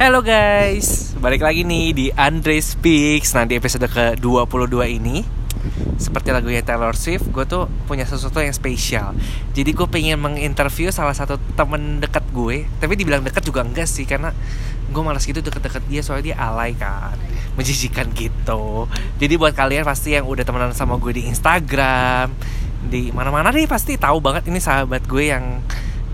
Halo guys, balik lagi nih di Andre Speaks. Di episode ke-22 ini Seperti lagunya Taylor Swift, gue tuh punya sesuatu yang spesial. Jadi gue pengen menginterview salah satu temen dekat gue. Tapi dibilang dekat juga enggak sih Karena gue malas gitu deket-deket dia soalnya dia alay kan. Menjijikan gitu. Jadi buat kalian pasti yang udah temenan sama gue di Instagram Di mana-mana nih pasti tahu banget ini sahabat gue yang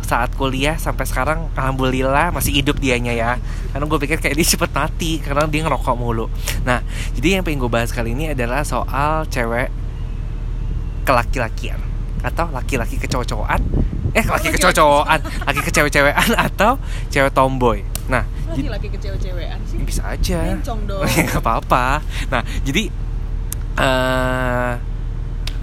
saat kuliah sampai sekarang alhamdulillah masih hidup dianya ya. Karena gue pikir kayak dia cepet mati karena dia ngerokok mulu. Nah jadi yang pengen gue bahas kali ini adalah soal cewek kelaki-lakian atau laki-laki kecowok-cowokan eh laki kecowok-cowokan laki kecewe-cewean atau cewek tomboy. Nah Lagi laki ke cewek-cewekan sih. bisa aja. Dong. nggak apa-apa. Nah jadi eh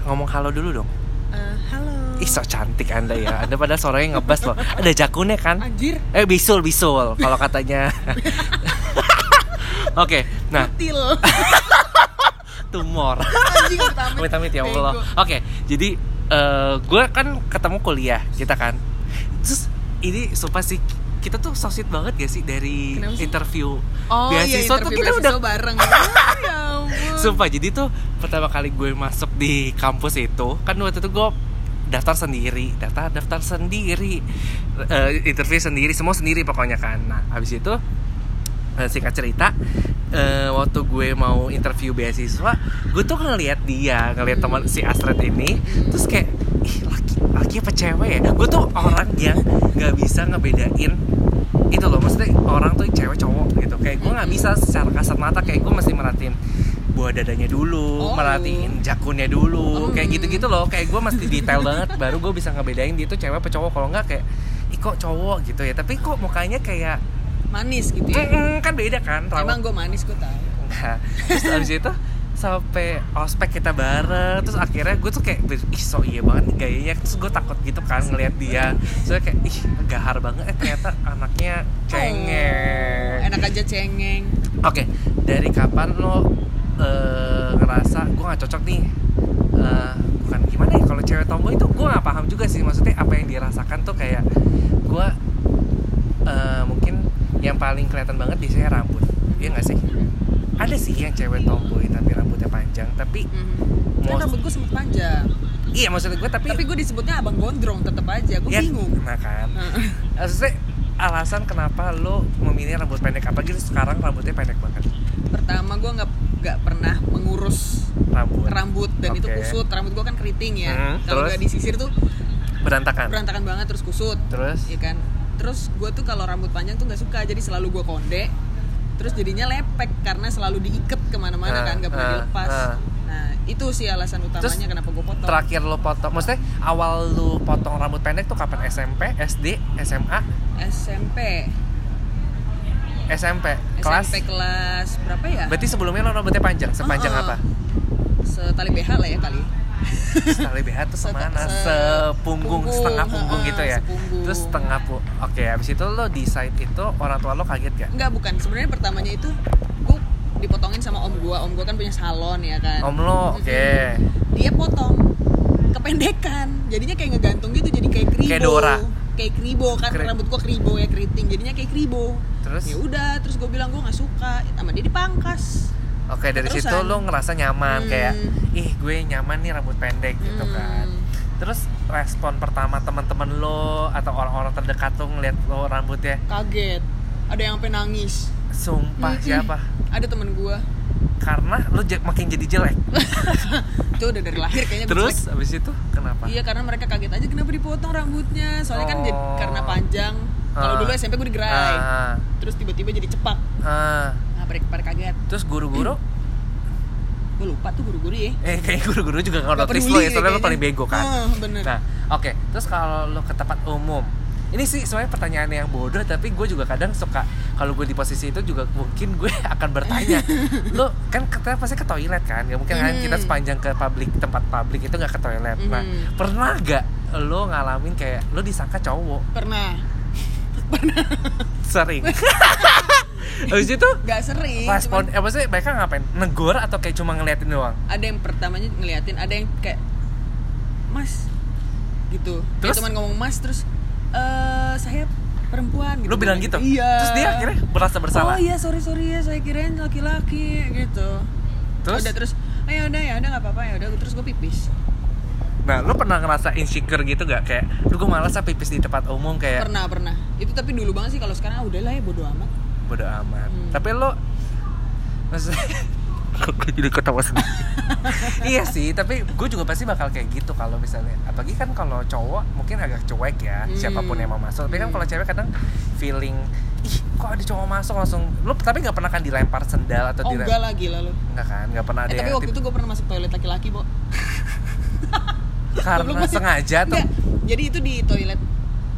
ngomong halo dulu dong. Eh, halo. Ih so cantik anda ya Anda pada suaranya ngebas loh Ada jakunnya kan Anjir, Eh bisul bisul Kalau katanya Oke Nah til. tumor amit. Amit-amit ya Allah. Oke Jadi eh Gue kan ketemu kuliah Kita kan Terus ini sumpah sih kita tuh so sweet banget gak sih dari sih? interview Oh iya, beasiswa tuh interview kita beasiswa udah bareng. Ya ampun. Sumpah jadi tuh pertama kali gue masuk di kampus itu kan waktu itu gue daftar sendiri, daftar daftar sendiri, eh, interview sendiri, semua sendiri pokoknya kan. Nah habis itu eh, singkat cerita eh, waktu gue mau interview beasiswa, gue tuh ngeliat dia, ngeliat teman si Astrid ini, terus kayak ih laki laki apa cewek ya? Gue tuh orang yang nggak bisa ngebedain itu loh maksudnya orang tuh cewek cowok gitu kayak gue nggak bisa secara kasat mata kayak gue mesti merhatiin buah dadanya dulu, Oh. merhatiin jakunnya dulu, Oh. kayak gitu-gitu loh. Kayak gue mesti detail banget, baru gue bisa ngebedain dia tuh cewek apa cowok. Kalau nggak kayak, ih kok cowok gitu ya. Tapi kok mukanya kayak, Manis gitu ya. "Mm-mm," kan beda kan. Emang gue manis gue tahu. Nah, terus abis itu sampai ospek kita bareng terus akhirnya gue tuh kayak ih so iya banget nih gayanya terus gue takut gitu kan ngelihat dia terus kayak ih gahar banget eh ternyata anaknya cengeng Oh, enak aja cengeng. Oke, dari kapan lo eh, ngerasa gue nggak cocok nih? Eh, bukan gimana ya? Kalau cewek tomboy itu gue nggak paham juga sih. Maksudnya apa yang dirasakan tuh kayak gue eh, mungkin yang paling kelihatan banget biasanya rambut. Iya nggak sih? Ada sih yang cewek tomboy tapi rambutnya panjang. Tapi Mau- rambut gue sempet panjang. iya maksudnya gue tapi, Tapi gue disebutnya abang gondrong tetep aja. Gue ya, bingung. Nah kan, maksudnya alasan kenapa lo memilih rambut pendek apa gitu sekarang rambutnya pendek banget Pertama gue nggak nggak pernah mengurus rambut. rambut dan itu Oke. kusut. Rambut gue kan keriting ya. Hmm, Kalau nggak disisir tuh berantakan? Berantakan banget terus kusut. terus? Ya kan? Terus gue tuh kalau rambut panjang tuh nggak suka jadi selalu gue konde. Terus jadinya lepek karena selalu diikat ke mana-mana Ah, kan nggak pernah ah, dilepas. ah. nah itu sih alasan utamanya Terus, kenapa gue potong. terakhir lo potong maksudnya awal lo potong rambut pendek tuh kapan? SMP SD SMA SMP SMP kelas? SMP kelas berapa ya? Berarti sebelumnya lo rambutnya panjang. Sepanjang Oh, oh. apa? setali BH lah ya kali. Tali BH tuh semana se- sepunggung punggung, setengah punggung ha-ha, gitu ya? sepunggung. terus setengah pu oke habis itu lo decide itu orang tua lo kaget gak Enggak bukan. Sebenarnya pertamanya itu gue dipotongin sama om gue om gue kan punya salon ya kan? Om lo oke. Mm-mm. dia potong kependekan. Jadinya kayak ngegantung gitu jadi kayak kribo Kayak Dora. kayak kribo kan Kri- rambut gua kribo ya keriting. Jadinya kayak kribo terus ya udah terus gue bilang gue nggak suka sama dia dipangkas oke dari situ Keterusan. lo ngerasa nyaman Hmm. kayak ih gue nyaman nih rambut pendek gitu Hmm. kan terus respon pertama teman-teman lo atau orang-orang terdekat lo ngeliat lo rambutnya kaget ada yang sampai nangis sumpah Mm-mm. siapa ada temen gue karena lo makin jadi jelek itu udah dari lahir kayaknya terus jelek. abis itu kenapa iya karena mereka kaget aja kenapa dipotong rambutnya soalnya kan jadi, Oh. karena panjang kalau Ah. dulu SMP gue digerai. Ah, terus tiba-tiba jadi cepak. Ah. nah pada, pada kaget. Terus guru-guru? Gue lupa tuh guru-guru ya. Eh kayak guru-guru juga notice peduli lo ya soalnya lo paling bego kan? Ah, bener. Nah oke. Terus kalau lo ke tempat umum ini sih sebenarnya pertanyaan yang bodoh tapi gue juga kadang suka kalau gue di posisi itu juga mungkin gue akan bertanya lo kan kita pasti ke toilet kan? Nggak mungkin kan Hmm. kita sepanjang ke publik tempat publik itu nggak ke toilet. Nah Hmm. pernah gak lo ngalamin kayak lo disangka cowok? Pernah sering. Habis itu? Gak sering respon cuman apa sih mereka ngapain? Negor atau kayak cuma ngeliatin doang? Ada yang pertamanya ngeliatin ada yang kayak mas gitu. Terus? dia cuma ngomong mas terus eh saya perempuan lu bilang gitu? Iya. Terus dia akhirnya merasa bersalah? Oh iya sorry sorry ya saya kirain laki-laki gitu. Terus? udah terus oh, ya udah ya udah nggak apa-apa ya udah terus gue pipis nah lu pernah ngerasa insecure gitu gak kayak lu gue malas ah pipis di tempat umum kayak pernah pernah. Itu tapi dulu banget sih kalau sekarang ah, udahlah ya bodo amat. Bodo amat. Hmm. tapi lu maksudnya gue jadi ketawa sendiri? Iya sih tapi gue juga pasti bakal kayak gitu kalau misalnya. Apalagi kan kalau cowok mungkin agak cuek ya Hmm. siapa pun yang mau masuk. Tapi kan kalau cewek kadang feeling ih kok ada cowok masuk? Langsung lu tapi nggak pernah kan dilempar sendal atau oh dilempar enggak lagi lalu Enggak kan? Nggak pernah ada eh, tapi yang waktu tip- itu gue pernah masuk toilet laki-laki bo karena Goblok banget. sengaja atau Enggak, jadi itu di toilet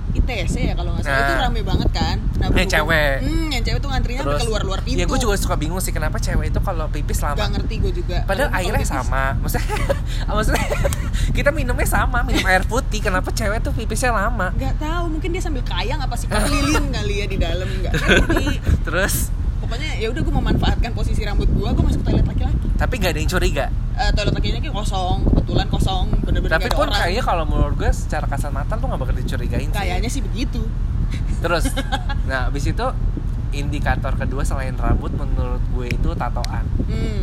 ITC ya kalau nggak salah itu Nah. rame banget kan nah, Yang berhubung- cewek. hmm, yang cewek tuh ngantrinya sampai keluar luar pintu ya gue juga suka bingung sih kenapa cewek itu kalau pipis lama Gak ngerti gue juga Padahal airnya sama, maksudnya, maksudnya kita minumnya sama, minum air putih. Kenapa cewek tuh pipisnya lama? nggak tahu mungkin dia sambil kayang apa sih lilin kali ya di dalam nggak ngerti Terus, pokoknya ya udah gue memanfaatkan posisi rambut gue gue masuk toilet laki-laki tapi gak ada yang curiga. Eh, toilet lakinya kayak kosong kebetulan kosong bener-bener Tapi pun orang kayaknya kalau menurut gue secara kasat mata tuh gak bakal dicurigain sih. kayaknya sih begitu Terus, nah abis itu indikator kedua selain rambut menurut gue itu tatoan. hmm.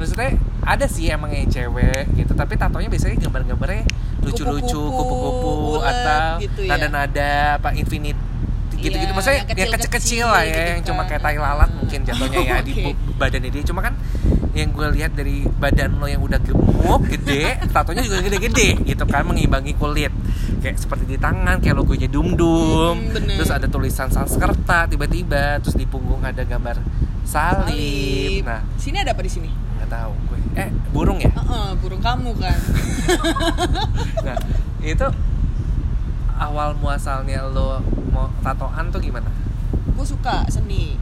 Maksudnya ada sih emang yang cewek gitu, tapi tatonya biasanya gambar-gambarnya lucu-lucu, Kupu-kupu, atau gitu ya. nada-nada apa infinite gitu-gitu. Iya, Maksudnya yang yang kecil-kecil lah ya, gitu yang cuma kan. kayak tai lalat mungkin jatuhnya ya di Oke. bu- badannya dia. Cuma kan yang gue lihat dari badan lo yang udah gemuk, gede, tatonya juga gede-gede gitu kan, mengimbangi kulit. Kayak seperti di tangan, kayak logonya dum-dum. Hmm, bener. terus ada tulisan Sanskerta tiba-tiba, terus di punggung ada gambar salib. Salib. Nah, sini ada apa di sini nggak tahu gue. Eh, burung ya? Heeh, burung kamu kan Nah, itu awal muasalnya lo mau tatoan tuh gimana? gue suka seni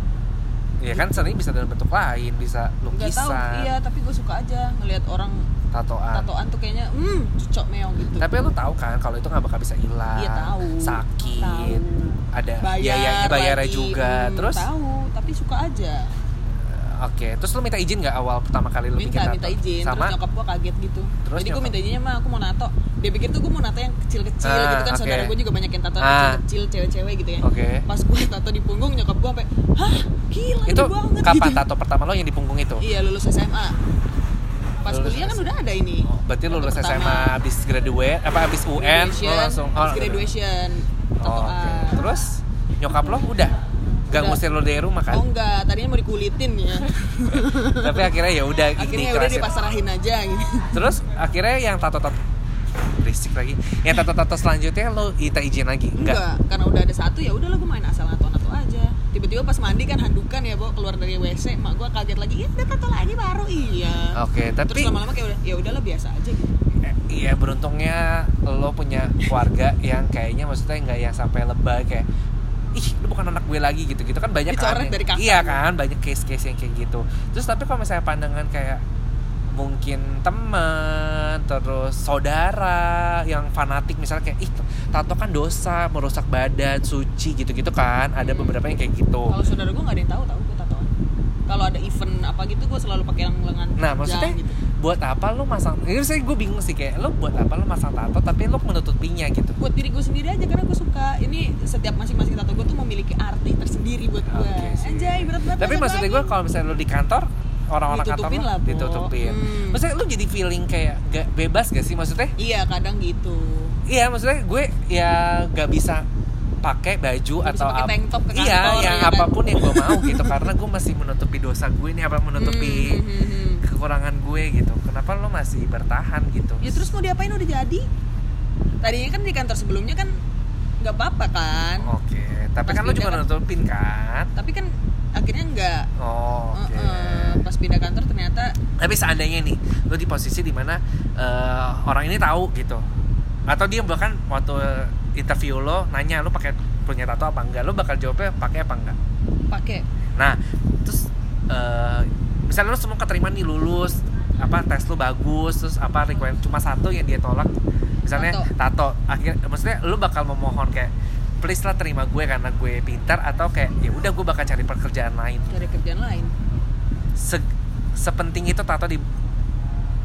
Ya kan seni bisa dalam bentuk lain, bisa nggak tahu lukisan, iya tapi gue suka aja ngelihat orang tatoan. tatoan tuh kayaknya hmm cocok meong gitu Tapi lo tahu kan kalau itu nggak bakal bisa hilang, Iya, tahu. sakit, Tahu. ada bayar biayanya bayarnya juga. Hmm, Terus, tahu tapi suka aja oke, terus lo minta izin nggak awal pertama kali lo bikin minta tato? minta izin Sama? terus nyokap gue kaget gitu Terus jadi gue nyokap- minta izinnya mah aku mau nato dia pikir tuh gue mau nato yang kecil-kecil Ah, gitu kan oke. saudara gue juga banyak yang tato Ah. kecil-kecil cewek-cewek gitu ya Oke. pas gue tato di punggung nyokap gue sampai hah gila Itu banget kapan gitu. tato pertama lo yang di punggung itu? iya lulus SMA pas Lulus kuliah kan udah ada ini Oh, berarti Tato lulus pertama. SMA habis graduate apa habis UN lo graduation, langsung habis graduation Oh, oke. tatoan Terus nyokap lo udah gak Udah. ngusir lo dari rumah kan? oh enggak tadinya mau dikulitin ya Tapi akhirnya ya udah akhirnya udah diikhlasin. dipasrahin aja gitu Terus akhirnya yang tato-tato berisik lagi. Yang tato-tato selanjutnya lo kita izin lagi? Enggak. Enggak, karena udah ada satu ya udah lah gue main asal nato-nato aja. Tiba-tiba pas mandi kan handukan ya, Bo, keluar dari WC, mak gue kaget lagi, "Ih, udah tato lagi baru." Iya. Oke, tapi Terus lama-lama kayak udah ya udahlah biasa aja gitu. eh, iya beruntungnya lo punya keluarga yang kayaknya maksudnya nggak yang sampai lebay kayak ih lu bukan anak gue lagi gitu gitu kan banyak kan Dicoret dari kakak. iya kan banyak case-case yang kayak gitu terus tapi kalau misalnya pandangan kayak mungkin temen terus saudara yang fanatik misalnya kayak ih tato kan dosa merusak badan suci gitu-gitu kan ada beberapa yang kayak gitu Kalau saudara gue nggak ada yang tahu tahu gue tatoan. Kalau ada event apa gitu gue selalu pakai yang lengan Nah maksudnya gitu. Buat apa lu masang Ini saya gue bingung sih kayak Lu buat apa lu masang tato Tapi lu menutupinya gitu buat diri gue sendiri aja karena gue suka ini setiap masing-masing tato gue tuh memiliki arti tersendiri buat gue sih. anjay berat banget Tapi maksudnya gue kalau misalnya lu di kantor Orang-orang kantor lah, Bo. ditutupin Hmm. Maksudnya lu jadi feeling kayak gak bebas gak sih maksudnya iya kadang gitu Iya maksudnya gue ya gak bisa pakai baju bisa atau pakai ap- tank top ke iya kantor? Apa pun yang gue mau gitu karena gue masih menutupi dosa gue nih apa menutupi Hmm, hmm, hmm, kekurangan gue gitu. Kenapa lo masih bertahan gitu? Ya terus mau diapain? Udah jadi? Tadinya kan di kantor sebelumnya kan nggak apa-apa kan. oke tapi Pas kan lo juga kan- nutupin kan? Tapi kan akhirnya nggak. oh oke. Heeh, pas pindah kantor ternyata tapi seandainya nih lo di posisi di mana eh, orang ini tahu gitu. Atau dia bahkan waktu interview lo nanya lo pakai punya tato apa enggak? Lo bakal jawabnya pakai apa enggak? Pakai. Nah terus eh, misalnya lo semua keterima nih lulus apa tes lo bagus terus apa requirement cuma satu yang dia tolak. Misalnya tato, akhirnya maksudnya lo bakal memohon kayak please lah terima gue karena gue pintar atau kayak ya udah gue bakal cari pekerjaan lain. Cari kerjaan lain. Se- sepenting itu tato di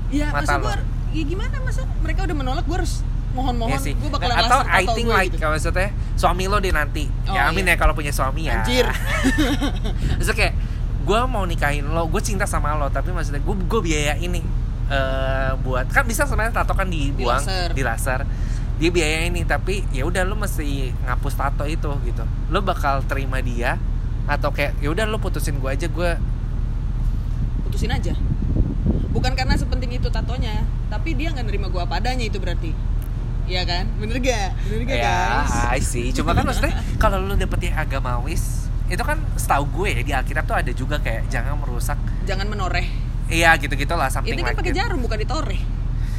Ya Mata lo. gue ya gimana masa mereka udah menolak gue harus mohon-mohon sih. gue bakalan atau laser I think like gitu. kalau maksudnya suami lo deh nanti Oh, ya amin iya. ya kalau punya suami ya Anjir. maksudnya kayak gue mau nikahin lo gue cinta sama lo tapi maksudnya gue gue biaya ini eh buat kan bisa sebenarnya tato kan dibuang laser. di laser dia biaya ini tapi ya udah lo mesti ngapus tato itu gitu lo bakal terima dia atau kayak ya udah lo putusin gue aja gue putusin aja bukan karena sepenting itu tatonya tapi dia nggak nerima gue apa adanya itu berarti. Iya kan? Bener gak bener gak ya guys I see. Cuma kan maksudnya kalau lo dapet yang agamawis itu kan setahu gue ya di Alkitab tuh ada juga kayak jangan merusak jangan menoreh. Iya gitu-gitu lah something ini kan like pakai jarum bukan ditoreh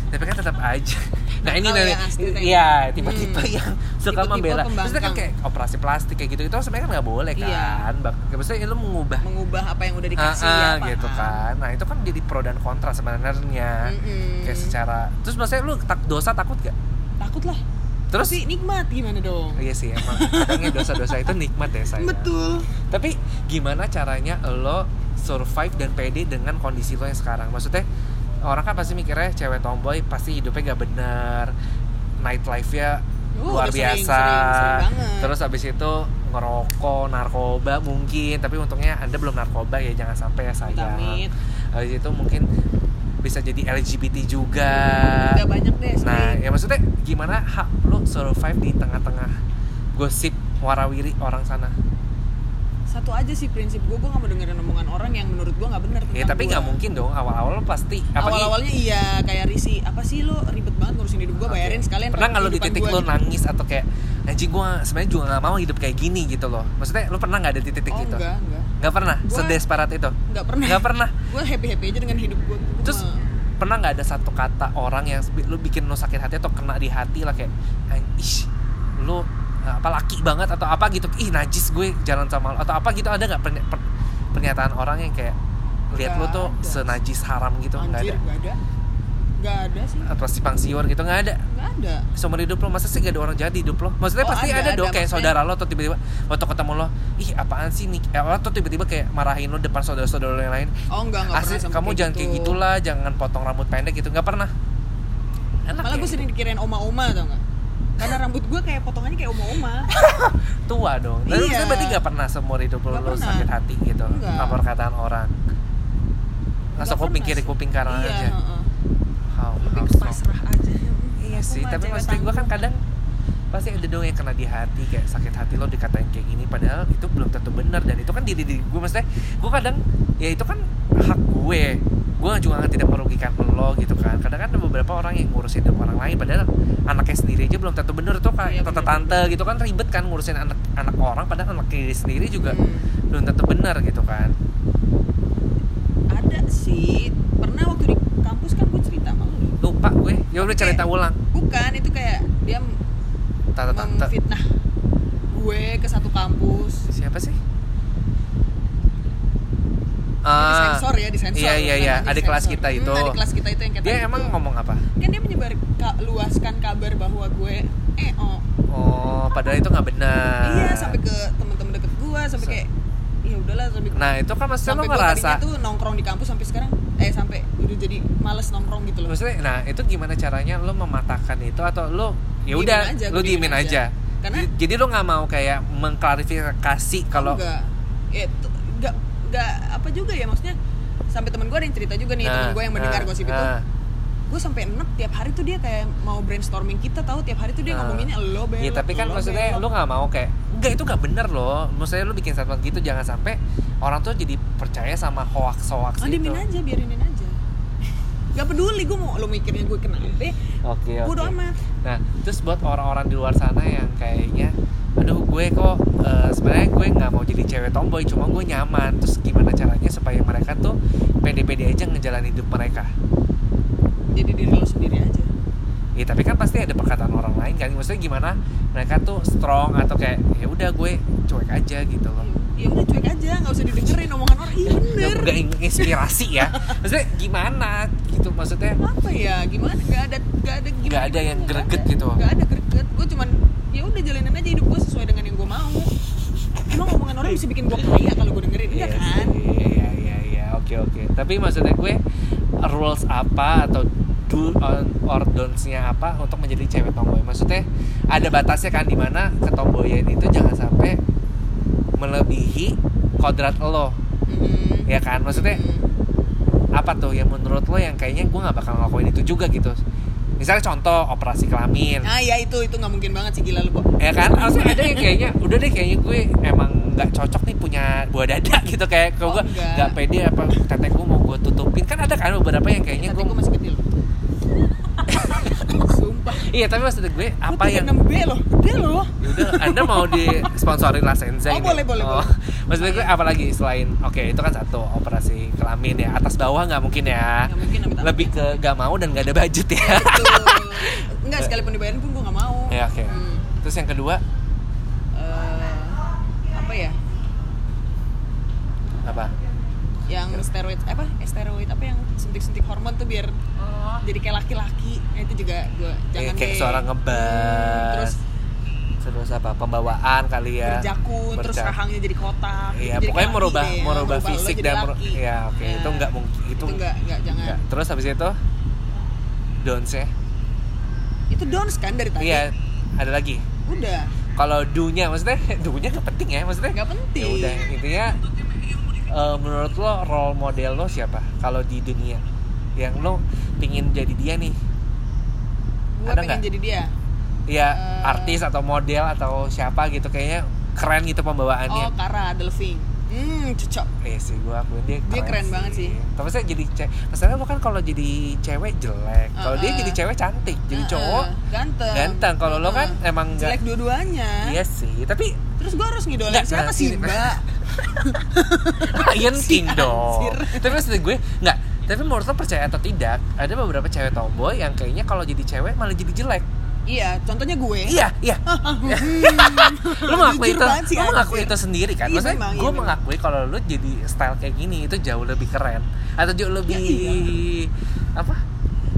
Tapi kan tetap aja. Nah ini Nakal nih, ya, Astrid ya. iya tipe-tipe Hmm. yang suka membela. Maksudnya kan kayak operasi plastik kayak gitu itu sebenarnya kan nggak boleh kan. Iya. Bak- Maksudnya lu mengubah mengubah apa yang udah Ah, dikasih ya gitu kan. Nah itu kan jadi pro dan kontra sebenarnya. Mm-mm. Kayak secara. Terus maksudnya lu tak dosa takut gak? takut lah Terus tapi nikmat gimana dong Iya sih emang kadangnya dosa-dosa itu nikmat ya saya. betul Tapi gimana caranya lo survive dan pede dengan kondisi lo yang sekarang? Maksudnya orang kan pasti mikirnya cewek tomboy pasti hidupnya gak bener, night life-nya Uh, luar sering, biasa. sering, sering banget. Terus habis itu ngerokok, narkoba mungkin, tapi untungnya anda belum narkoba ya jangan sampai ya sayang. Amit. Habis itu mungkin bisa jadi LGBT juga. udah banyak deh Nah, sering. ya maksudnya gimana hak lo survive di tengah-tengah gosip warawiri orang sana? Satu aja sih prinsip gue gue gak mau dengerin omongan orang yang menurut gue nggak benar Ya tapi nggak mungkin dong awal-awal lo pasti awal awalnya iya kayak risi apa sih lo ribet banget ngurusin hidup gue bayarin sekalian pernah nggak lo di titik lo gitu. nangis atau kayak anjing gue sebenarnya juga nggak mau hidup kayak gini gitu loh. Maksudnya lo pernah nggak ada di titik oh itu? enggak enggak nggak pernah? Gua- sedesperat itu? nggak pernah. Nggak pernah? Gue happy happy aja dengan hidup gue terus pernah nggak ada satu kata orang yang lo bikin lo sakit hati atau kena di hati lah kayak "An- ih lo apa laki banget atau apa gitu. Ih najis gue jalan sama lo. Atau apa gitu ada nggak perny- per- pernyataan orang yang kayak lihat lo tuh ada. senajis haram gitu. Nggak ada. nggak ada. Nggak ada sih. Atau simpang siur gitu nggak ada. Nggak ada. Seumur hidup lo masa sih gak ada orang jahat di hidup lo? Maksudnya Oh, pasti ada, ada, ada, dong kayak maksudnya- saudara lo atau tiba-tiba waktu ketemu lo ih apaan sih nih? Eh, atau tiba-tiba kayak marahin lo depan saudara-saudara lo yang lain. Oh enggak enggak asli pernah kamu jangan kayak gitu. gitulah jangan potong rambut pendek gitu. Nggak pernah. Enak malah ya? gue sering dikirain oma-oma tau nggak karena rambut gue kayak potongannya kayak oma-oma. Tua dong. Tapi Iya. berarti gak pernah seumur hidup lo, lo sakit hati gitu Enggak. apa perkataan orang? Kuping pernah kiri kuping kanan iya, aja. heeh. how, lebih how pasrah aja. Iya Aku sih, tapi maksudnya gue kan kadang pasti ada dong yang kena di hati kayak sakit hati lo dikatain kayak gini padahal itu belum tentu benar dan itu kan diri diri gue maksudnya gue kadang ya itu kan hak gue gue juga tidak merugikan lo gitu kan. Kadang kan ada beberapa orang yang ngurusin hidup orang lain padahal anaknya sendiri aja belum tentu benar tuh Iya, kayak tante tante gitu kan ribet kan ngurusin anak anak orang padahal anak diri sendiri juga Hmm. belum tentu benar gitu kan. Ada sih. Pernah waktu di kampus kan gue cerita sama lu. Lupa gue. Ya udah cerita ulang. Bukan itu kayak dia tante tante. memfitnah gue ke satu kampus. Siapa sih di Ah, sensor ya di sensor iya iya. Iya adik kelas sensor. kita itu. hmm, adik kelas kita itu yang kayak dia tadi. emang ngomong apa? Kan dia menyebar ka- luaskan kabar bahwa gue eh oh. Oh padahal itu nggak benar. Iya sampai ke teman-teman deket gue sampai So- kayak ya udahlah sampai nah itu kan maksudnya lo ngerasa tuh nongkrong di kampus sampai sekarang eh sampai udah jadi males nongkrong gitu loh. Maksudnya nah itu gimana caranya lo mematahkan itu atau lo ya udah lo diemin aja, aja. Karena- Jadi- jadi lo nggak mau kayak mengklarifikasi kalau ya itu enggak enggak apa juga ya maksudnya sampai temen gue ada yang cerita juga nih temen gue yang mendengar nah, gosip itu. nah. gue sampai enek tiap hari tuh dia kayak mau brainstorming kita tahu? Tiap hari tuh dia Nah. ngomonginnya lo belok Iya tapi kan lo maksudnya belok." lo nggak mau kayak enggak itu nggak bener loh. Maksudnya lo bikin statement gitu jangan sampai orang tuh jadi percaya sama hoax hoax ah, itu aja biarinin aja. Gak peduli gue mau lo mikirnya gue kenapa oke oke. Bodo amat Nah, terus buat orang-orang di luar sana yang kayaknya, aduh gue kok eh, sebenarnya gue nggak mau jadi cewek tomboy, cuma gue nyaman. Terus gimana caranya supaya mereka tuh pede-pede aja ngejalanin hidup mereka? jadi diri lo sendiri aja Ya tapi kan pasti ada perkataan orang lain kan. Maksudnya gimana mereka tuh strong atau kayak ya udah gue cuek aja gitu loh. ya udah cuek aja nggak usah didengerin omongan orang iya bener nggak inspirasi ya. Maksudnya gimana gitu maksudnya? apa ya gimana nggak ada nggak ada gimana Nggak ada yang greget gitu. nggak ada greget gue cuman ya udah jalanin aja hidup gue sesuai dengan yang gue mau. Emang omongan orang bisa bikin gue kaya kalau gue dengerin enggak Iya kan? Iya iya iya. Oke oke. Tapi maksudnya gue rules apa atau do on- or don'ts-nya apa untuk menjadi cewek tomboy? Maksudnya ada batasnya kan di mana ketomboyan itu jangan sampai melebihi kodrat lo. Mm-mm. ya kan? Maksudnya Mm. apa tuh yang menurut lo yang kayaknya gue nggak bakal ngelakuin itu juga gitu misalnya contoh operasi kelamin Nah ya itu itu nggak mungkin banget sih gila lu ya kan harusnya ada yang kayaknya udah deh kayaknya gue emang nggak cocok nih punya buah dada gitu kayak kalau Oh, gue nggak pede apa tete gue mau gue tutupin kan ada kan beberapa yang kayaknya gue masih kecil. Sumpah. iya tapi maksud gue apa yang 6 B loh, gede loh. udah anda mau disponsorin La Senza Oh, ini boleh, boleh, oh. boleh. maksud gue apa lagi selain oke itu kan satu operasi kelamin ya atas bawah nggak mungkin ya amit-amit. Lebih ke gak mau dan gak ada budget ya Betul. Enggak sekalipun dibayarin pun gue nggak mau. ya oke Hmm. terus yang kedua Eh, apa ya? apa Yang steroid apa? Eh, steroid apa yang suntik-suntik hormon tuh biar jadi kayak laki-laki. Nah, itu juga gue Ya, jangan kayak deh. suara ngebas Hmm, terus terus apa pembawaan kali ya berjakun, terus Berjak- rahangnya jadi kotak. Iya, Jadi pokoknya merubah ya. merubah fisik dan mer- ya oke Ya. itu nggak mungkin itu itu enggak enggak jangan. nggak. terus habis itu don'ts ya Itu dons kan dari tadi. iya ada lagi Udah. kalau do-nya maksudnya do-nya nggak penting ya maksudnya Nggak penting. ya udah intinya eh, menurut lo role model lo siapa kalau di dunia yang lo pingin jadi dia nih Gue pengen nggak? jadi dia. Ya Eh. artis atau model atau siapa gitu kayaknya keren gitu pembawaannya Oh, Kara Delving. Hmm, cocok. Iya sih, gue akuin dia Dia keren banget sih. Tapi saya jadi cewek, masalahnya lo kan kalau jadi cewek jelek, kalau dia Uh-uh. jadi cewek cantik, jadi Heeh, cowok ganteng. ganteng. Kalau lo kan Heeh. emang jelek dua-duanya. iya sih. Tapi Terus gue harus ngidolain Nggak, siapa sih, Mbak? Lion King dong. Tapi maksud gue nggak. Tapi menurut lo percaya atau tidak, ada beberapa cewek tomboy yang kayaknya kalau jadi cewek malah jadi jelek. Iya, contohnya gue. Iya, iya. lo mengakui Jujur itu, banget sih, lo mengakui itu sendiri kan? Iya, Maksudnya memang, iya, gue memang. mengakui kalau lo jadi style kayak gini itu jauh lebih keren atau jauh lebih iya. apa?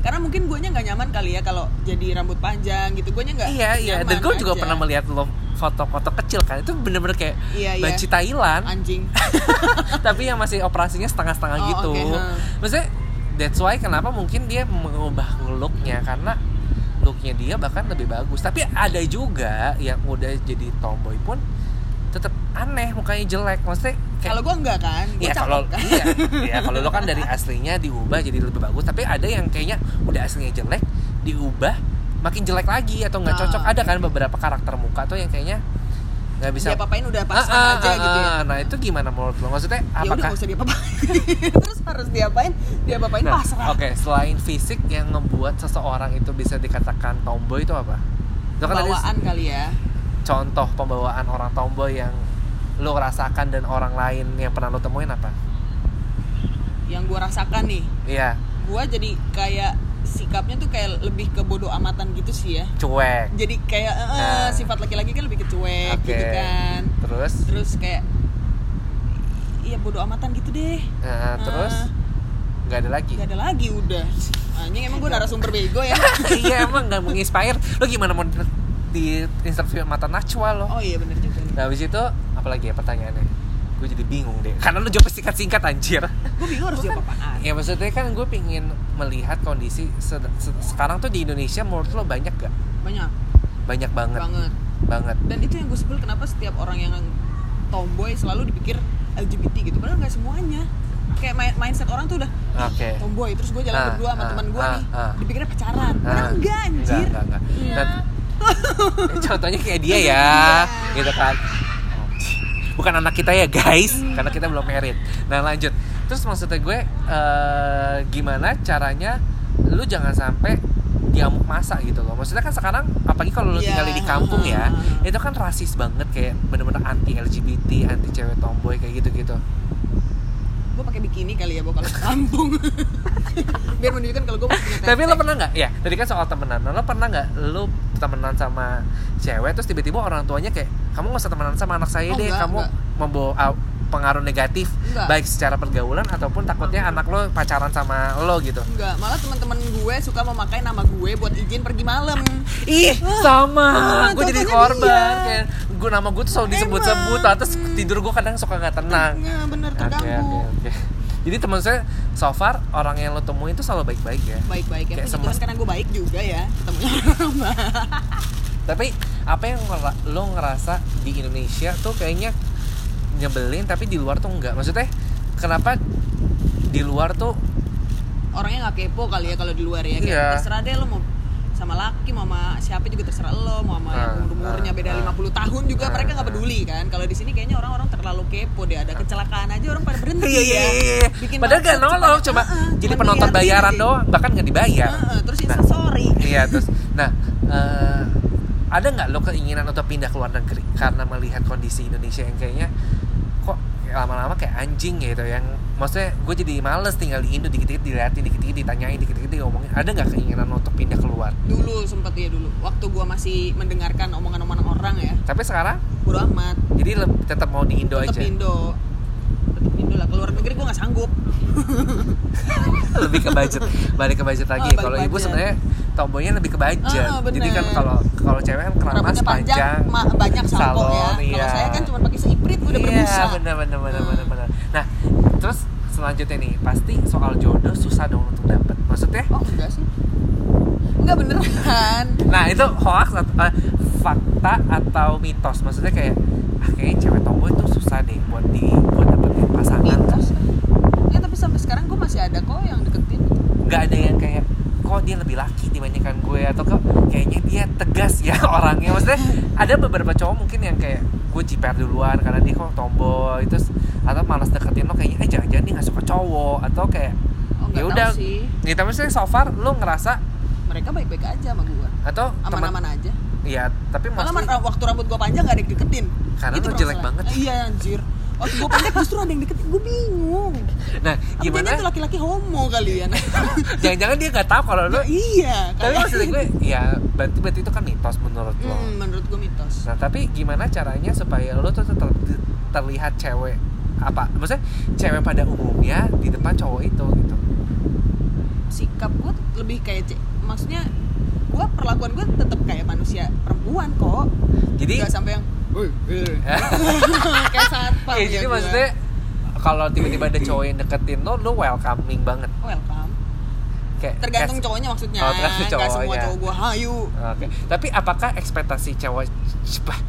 Karena mungkin gue nggak nyaman kali ya kalau jadi rambut panjang gitu. Gue nggak. Iya iya. Dan gue juga aja. pernah melihat lo foto-foto kecil kan. Itu bener-bener kayak Iya, iya. banci Thailand. anjing. tapi yang masih operasinya setengah-setengah Oh, gitu. oke, ha. Maksudnya that's why kenapa mungkin dia mengubah looknya karena looknya dia bahkan lebih bagus. Tapi ada juga yang udah jadi tomboy pun tetap aneh mukanya jelek. Maksudnya kayak Kalau gue enggak kan. Gue Iya cakep kalau kan. iya, iya kalau lo kan dari aslinya diubah jadi lebih bagus, tapi ada yang kayaknya udah aslinya jelek diubah makin jelek lagi atau nggak Ah, cocok. Ada kan beberapa karakter muka tuh yang kayaknya nggak bisa. Dia apain udah Ah, pasrah ah, aja ah, gitu ya. ah. Nah itu gimana menurut lo? Maksudnya Ya udah apakah? nggak usah diapa-apain. Terus harus diapain? Diapa-apain Nah, pasrah. Oke, selain fisik yang membuat seseorang itu bisa dikatakan tomboy itu apa? Itu kan tadi Bawaan kali ya. contoh pembawaan orang tomboy yang lo rasakan dan orang lain yang pernah lo temuin apa? Yang gue rasakan nih. Iya, Gue jadi kayak sikapnya tuh kayak lebih ke bodoh amatan gitu sih ya. cuek. Jadi kayak eh, Nah. sifat laki-laki kan lebih ke cuek Oke. gitu kan. Terus? Terus kayak iya bodoh amatan gitu deh. Nah, terus Ah. nggak ada lagi. Gak ada lagi udah. Anjing emang gue narasumber bego ya. iya emang nggak menginspire. Lo gimana mau di- interview mata Najwa lo? Oh iya bener juga. Nah habis itu apa lagi ya pertanyaannya? Gue jadi bingung deh. Karena lo jawab singkat-singkat anjir. Gue bingung harus jawab apaan. Ya maksudnya kan gue pingin melihat kondisi se- se- sekarang tuh di Indonesia menurut lo banyak gak? Banyak Banyak banget, banget. banget. Dan itu yang gue sebel kenapa setiap orang yang tomboy selalu dipikir LGBT gitu. Padahal nggak semuanya. Kayak main- mindset orang tuh udah Oke. tomboy terus gue jalan Ah, berdua sama ah, teman gue ah, nih ah. dipikirnya pacaran Ah, padahal enggak anjir Enggak, enggak, enggak. Dan, Iya. contohnya kayak dia ya, gitu kan. Bukan anak kita ya guys, karena kita belum merit. Nah lanjut. Terus maksudnya gue eh, gimana caranya lu jangan sampai diamuk masa gitu loh. Maksudnya kan sekarang apalagi kalau lu tinggal di kampung ya, itu kan rasis banget kayak bener-bener anti LGBT, anti cewek tomboy kayak gitu-gitu. gue pakai bikini kali ya kalau ke kampung biar menunjukkan kalau gue punya Tapi lo pernah nggak? Ya, tadi kan soal temenan. Nah, Lo pernah nggak lo temenan sama cewek terus tiba-tiba orang tuanya kayak kamu nggak usah temenan sama anak saya Oh, deh, enggak, kamu enggak. membawa pengaruh negatif Enggak. baik secara pergaulan ataupun takutnya anak lo pacaran sama lo gitu. enggak malah teman-teman gue suka memakai nama gue buat izin pergi malam Ih, sama. ah, gue jadi korban. dia. Kayak gue nama gue tuh selalu disebut-sebut, Emang. terus tidur gue kadang suka nggak tenang. ya bener terganggu oke, oke. jadi teman saya so far orang yang lo temuin itu selalu baik-baik ya baik-baik ya Kayak puji Tuhan semes- karena gue baik juga ya ketemunya orang baik tapi apa yang lo ngerasa di Indonesia tuh kayaknya nyebelin tapi di luar tuh enggak maksudnya kenapa di luar tuh orangnya nggak kepo kali ya kalau di luar ya kayak Iya. terserah deh lo mau sama laki mau sama siapa juga terserah lo mau sama Ah, yang umur umurnya ah, beda ah. 50 tahun juga Ah, mereka nggak ah. peduli kan kalau di sini kayaknya orang-orang terlalu kepo deh ada kecelakaan aja orang pada berhenti iya iya ya iya, iya. Bikin padahal gak nolong cuma- Ah, ah, jadi penonton bayaran aja. doang bahkan nggak dibayar Ah, ah, terus Nah. instastory iya terus nah eh, ada nggak lo keinginan untuk pindah ke luar negeri karena melihat kondisi Indonesia yang kayaknya lama-lama kayak anjing gitu yang maksudnya gue jadi males tinggal di Indo dikit-dikit diliatin dikit-dikit ditanyain dikit-dikit diomongin. Ada nggak keinginan untuk pindah keluar? Dulu sempet ya dulu. Waktu gua masih mendengarkan omongan-omongan orang ya. Tapi sekarang? Bodo amat. Jadi tetap mau di Indo tetep aja? Indo. Tetep Indo lah. Keluar negeri gua nggak sanggup. Lebih ke budget. Balik ke budget lagi. Oh, kalau ibu sebenarnya tomboynya lebih ke budget. Bener. jadi kan kalau kalau cewek kan keramas panjang panjang. banyak ya. Salon, kalau iya. saya kan cuma pakai udah berbusa Iya, benar benar benar Hmm. benar benar. Nah, terus selanjutnya nih, pasti soal jodoh susah dong untuk dapet. Maksudnya? oh enggak sih enggak beneran Nah, itu hoax atau eh, fakta atau mitos? Maksudnya kayak ah kayaknya cewek tomboy itu susah deh buat di buat dapetin pasangan. mitos ya tapi sampai sekarang gue masih ada kok yang deketin Nggak ada yang kayak kok dia lebih laki dibandingkan gue atau kok kayaknya dia tegas ya orangnya maksudnya ada beberapa cowok mungkin yang kayak gue jiper duluan karena dia kok tomboy. Terus atau malas deketin lo kayaknya eh jangan-jangan dia nggak suka cowok. Atau kayak oh ya udah. sih. Nih tapi maksudnya so far lo ngerasa mereka baik-baik aja sama gue atau aman-aman aja. Iya, tapi malah waktu rambut gue panjang gak ada yang deketin Karena Itu jelek banget. iya anjir waktu gue pendek justru ada yang deketin gue bingung Nah, Apa gimana? jangan tuh laki-laki homo kalian Jangan-jangan dia nggak tahu kalau lo. iya Tapi maksud gue, ya berarti berarti itu kan mitos menurut lo. Hmm, menurut gue mitos Nah, tapi gimana caranya supaya lo tuh tetap terlihat cewek apa? Maksudnya cewek pada umumnya di depan cowok itu gitu. sikap gue lebih kayak maksudnya gue perlakuan gue tetap kayak manusia perempuan kok Jadi Gak sampai yang "Woi, eh." kayak satpam Iya, ya jadi gua. maksudnya kalau tiba-tiba ada cowok yang deketin lo, lo welcoming banget. welcome Kayak tergantung kayak- cowoknya maksudnya Oh, tergantung nggak semua cowoknya. cowok gue hayu Oke, tapi apakah ekspektasi cewek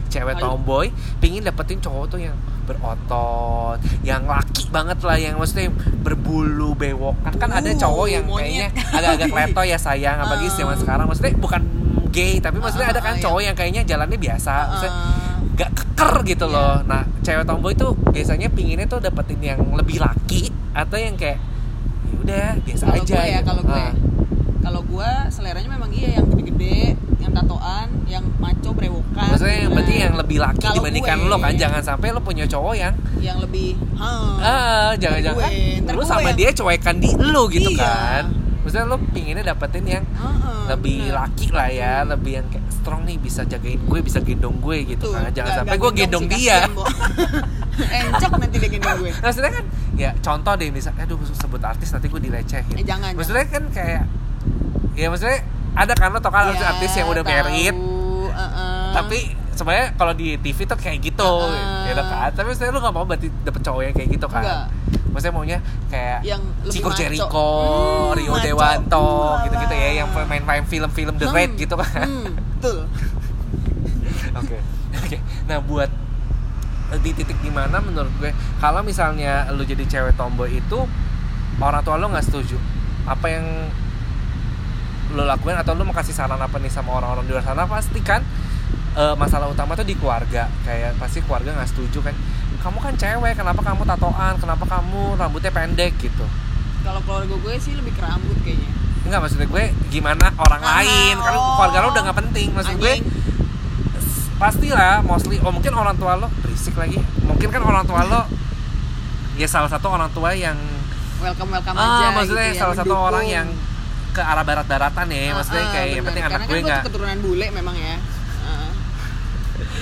cewek tomboy pingin dapetin cowok tuh yang berotot, yang laki banget lah, yang maksudnya berbulu bewokan kan ada Uh, cowok yang monyet. kayaknya agak-agak kleto ya sayang, apalagi Uh. zaman sekarang maksudnya bukan gay tapi maksudnya Uh, ada kan uh, iya. cowok yang kayaknya jalannya biasa, maksudnya Eh, gak keker gitu Iya. loh. Nah, cewek tomboy tuh biasanya pinginnya tuh dapetin yang lebih laki atau yang kayak ya udah biasa kalau aja. gue ya gitu. kalau gue Ah. kalau gue seleranya memang iya yang gede-gede yang tatoan yang maco brewokan Maksudnya yang berarti yang lebih laki Kalau dibandingkan gue- lo kan jangan sampai lo punya cowok yang yang lebih "Hah, ah jangan-jangan gue, ntar lo sama yang- dia cuekan di lo gitu Iya. kan. Maksudnya lo pinginnya dapetin yang Heeh, lebih bener. laki lah ya, Hmm. lebih yang kayak strong nih bisa jagain gue, bisa gendong gue gitu Tuh, kan. Jangan nggak- sampai nggak gue gendong dia. encok nanti dia gendong gue Maksudnya kan ya contoh deh misalnya aduh sebut artis nanti gue dilecehin. eh jangan maksudnya kan kayak ya maksudnya ada kan lo tau kan Ya, artis yang udah married tahu, heeh. tapi sebenarnya kalau di TV tuh kayak gitu Heeh. gitu kan tapi maksudnya lu gak mau berarti dapet cowok yang kayak gitu kan Enggak. maksudnya maunya kayak yang Chico maco. Jericho, Hmm, Rio maco. Dewanto gitu-gitu ya yang main-main film-film The Hmm, Raid gitu kan hmm, betul Oke. Oke. Nah, buat di titik di mana menurut gue kalau misalnya lu jadi cewek tomboy itu orang tua lu nggak setuju apa yang lu lakuin atau lu mau kasih saran apa nih sama orang-orang di luar sana pasti kan eh, masalah utama tuh di keluarga. Kayak pasti keluarga nggak setuju kan kamu kan cewek kenapa kamu tatoan? Kenapa kamu rambutnya pendek? gitu. Kalau keluarga gue sih lebih ke rambut kayaknya. Enggak maksudnya gue gimana orang Ah, lain? Kan oh. keluarga lu udah nggak penting. Maksud gue Anjing. pastilah mostly oh mungkin orang tua lo berisik lagi. Mungkin kan orang tua lo ya salah satu orang tua yang welcome welcome ah aja maksudnya gitu ya, salah satu mendukung. orang yang ke arah barat-baratan ya Ah, maksudnya ah, kayak yang bener. penting anak gue kan nggak keturunan bule memang ya Ah.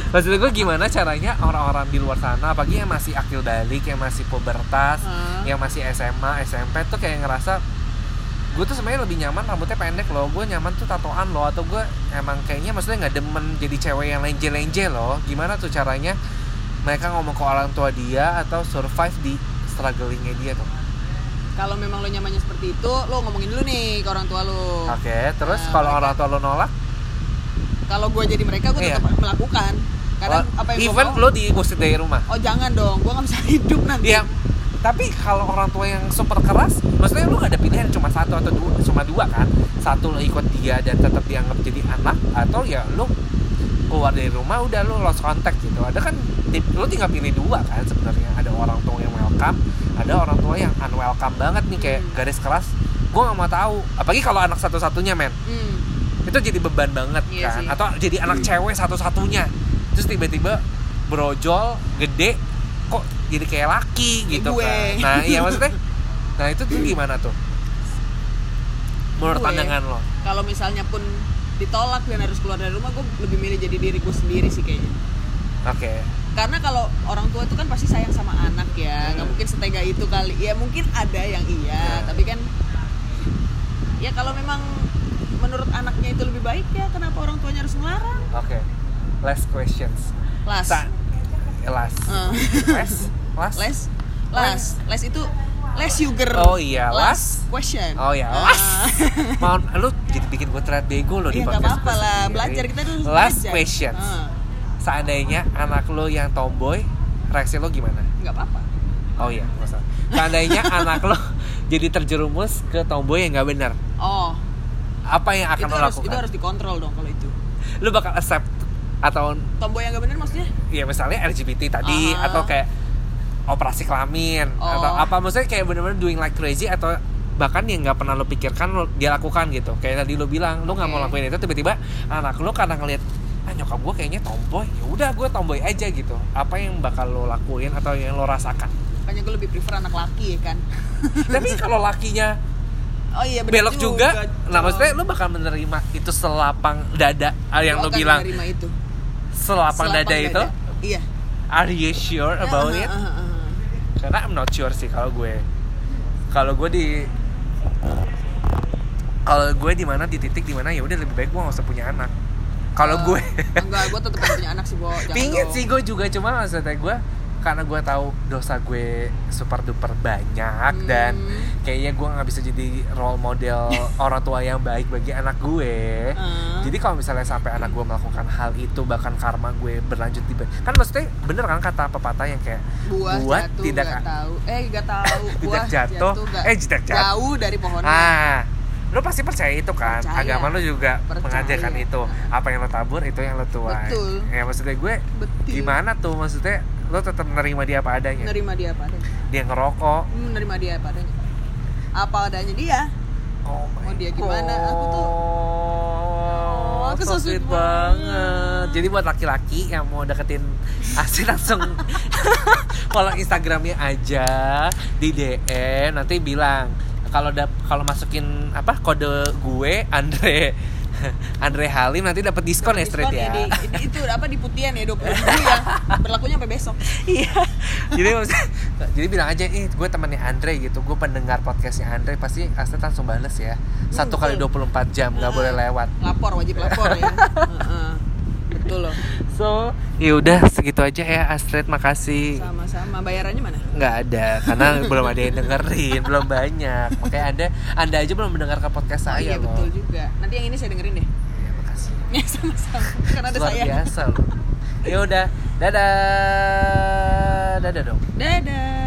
maksud gue gimana caranya orang-orang di luar sana apalagi yang masih akil balik yang masih pubertas Ah. yang masih SMA SMP tuh kayak ngerasa gue tuh sebenarnya lebih nyaman rambutnya pendek loh gue nyaman tuh tatoan loh atau gue emang kayaknya maksudnya nggak demen jadi cewek yang lenje-lenje loh gimana tuh caranya mereka ngomong ke orang tua dia atau survive di strugglingnya dia tuh kalau memang lo nyamannya seperti itu lo ngomongin dulu nih ke orang tua lo oke terus Nah, kalau orang tua lo nolak kalau gue jadi mereka gue Iya. tetap melakukan karena oh, apa yang even lo diusir dari rumah oh jangan dong gue nggak bisa hidup nanti Iya, tapi kalau orang tua yang super keras, maksudnya lu gak ada pilihan cuma satu atau dua, cuma dua kan? Satu lo ikut dia dan tetap dianggap jadi anak, atau ya lu keluar dari rumah udah lu lost contact gitu. Ada kan, lu tinggal pilih dua kan sebenarnya. Ada orang tua yang welcome, ada orang tua yang unwelcome banget nih kayak Hmm. garis keras. Gue gak mau tahu, apalagi kalau anak satu-satunya men, Hmm. itu jadi beban banget Iya kan? sih. Atau jadi anak cewek satu-satunya, terus tiba-tiba brojol, gede, kok jadi kayak laki gitu gue. kan nah iya maksudnya nah itu tuh gimana tuh menurut Gue. pandangan lo kalau misalnya pun ditolak dan harus keluar dari rumah gue lebih milih jadi diri gue sendiri sih kayaknya oke karena kalau orang tua itu kan pasti sayang sama anak ya nggak Hmm. mungkin setega itu kali ya mungkin ada yang iya Ya. tapi kan ya kalau memang menurut anaknya itu lebih baik ya kenapa orang tuanya harus ngelarang oke last questions las Sa- last Eh. last last les las les itu les sugar Oh iya, last question Oh ya, Ah. last. Mau lu jadi bikin gue terlihat bego lo di Iya podcast apa-apa lah sendiri. belajar kita dulu Last belajar. questions. Ah, Seandainya anak lo yang tomboy, reaksi lo gimana? nggak apa-apa Oh iya, nggak usah. Seandainya anak lo jadi terjerumus ke tomboy yang nggak benar, oh apa yang akan itu lo harus lakukan? itu harus dikontrol dong kalau itu Lo bakal accept atau tomboy yang nggak bener maksudnya ya misalnya LGBT tadi Aha. atau kayak operasi kelamin Oh. atau apa maksudnya kayak bener-bener doing like crazy atau bahkan yang nggak pernah lo pikirkan lo dia lakukan gitu kayak tadi lo bilang lo nggak mau Oke. lakuin itu tiba-tiba anak lo karena ngelihat ah nyokap gue kayaknya tomboy. Ya udah gue tomboy aja gitu. Apa yang bakal lo lakuin atau yang lo rasakan? Makanya gue lebih prefer anak laki ya kan? Tapi kalau lakinya oh iya belok juga, nah Cong. maksudnya lo bakal menerima itu selapang dada ah, yang Lo bilang. menerima itu. Selapang, Selapang dada, itu iya. Are you sure about Ah, it? ah, ah. karena I'm not sure sih kalau gue. Kalau gue di kalau gue di mana di titik di mana ya udah lebih baik gue gak usah punya anak kalau gue enggak gue tetap punya anak sih bo Jangan pingin dong. sih gue juga cuma maksudnya gue karena gue tahu dosa gue super duper banyak Hmm. dan kayaknya gue nggak bisa jadi role model orang tua yang baik bagi anak gue Ah. jadi kalau misalnya sampai anak gue melakukan hal itu bahkan karma gue berlanjut di kan maksudnya bener kan kata pepatah yang kayak buah, buah jatuh tidak nggak tahu eh nggak tahu Tidak buah jatuh. nggak- Eh, tidak jatuh. jauh dari pohonnya Ah, lo pasti percaya itu kan? Percaya. Agama lo juga Percaya. mengajarkan itu. Apa yang lo tabur itu yang lo tuai. Betul. Ya maksudnya gue Betul. gimana tuh maksudnya lo tetap menerima dia apa adanya. menerima dia apa adanya Dia ngerokok. menerima dia apa adanya apa adanya dia Oh my Mau dia gimana? Aku tuh- Oh, aku so so sweet sweet banget. banget. Jadi buat laki-laki yang mau deketin Asri langsung follow Instagramnya aja di DM nanti bilang kalau dap kalau masukin apa kode gue Andre Andre Halim nanti dapat diskon ya straight Diskon ya. di, di- itu apa di putian ya 20 ribu ya berlakunya sampai besok Iya. jadi jadi bilang aja, ih gue temannya Andre gitu, gue pendengar podcastnya Andre pasti Astrid langsung bales ya. Satu kali betul. 24 jam nggak Heeh. boleh lewat. lapor wajib lapor ya Heeh. betul loh So, ya udah segitu aja ya Astrid, makasih. sama-sama bayarannya mana Nggak ada, karena belum ada yang dengerin, belum banyak. Makanya anda, anda aja belum mendengarkan podcast oh, saya iya loh. betul juga nanti yang ini saya dengerin deh Ya, makasih. ya sama-sama kan ada Luar saya biasa loh. Ya udah, dadah, dadah dong. dadah